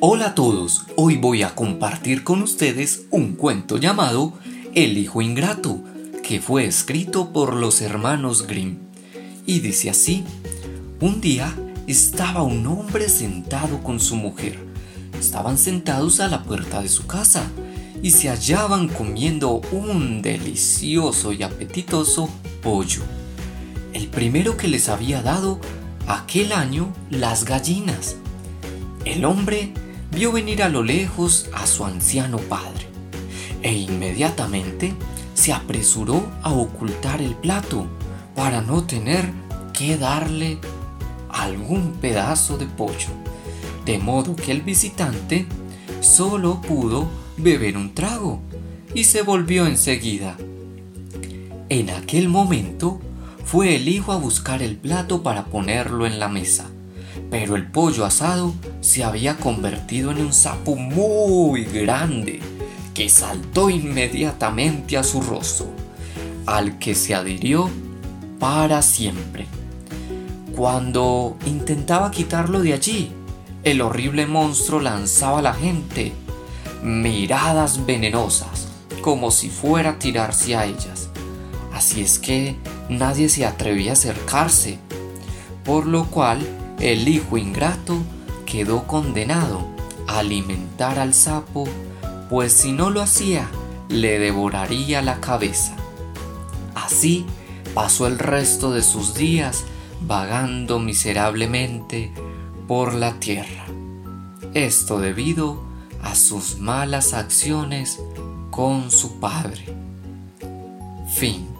Hola a todos, hoy voy a compartir con ustedes un cuento llamado El Hijo Ingrato, que fue escrito por los hermanos Grimm. Y dice así, un día estaba un hombre sentado con su mujer. Estaban sentados a la puerta de su casa y se hallaban comiendo un delicioso y apetitoso pollo. El primero que les había dado aquel año las gallinas. El hombre vio venir a lo lejos a su anciano padre e inmediatamente se apresuró a ocultar el plato para no tener que darle algún pedazo de pollo, de modo que el visitante solo pudo beber un trago y se volvió enseguida. En aquel momento fue el hijo a buscar el plato para ponerlo en la mesa, pero el pollo asado se había convertido en un sapo muy grande que saltó inmediatamente a su rostro, al que se adhirió para siempre. Cuando intentaba quitarlo de allí, el horrible monstruo lanzaba a la gente miradas venenosas, como si fuera a tirarse a ellas. Así es que nadie se atrevía a acercarse, por lo cual el hijo ingrato quedó condenado a alimentar al sapo, pues si no lo hacía, le devoraría la cabeza. Así pasó el resto de sus días vagando miserablemente por la tierra. Esto debido a sus malas acciones con su padre. Fin.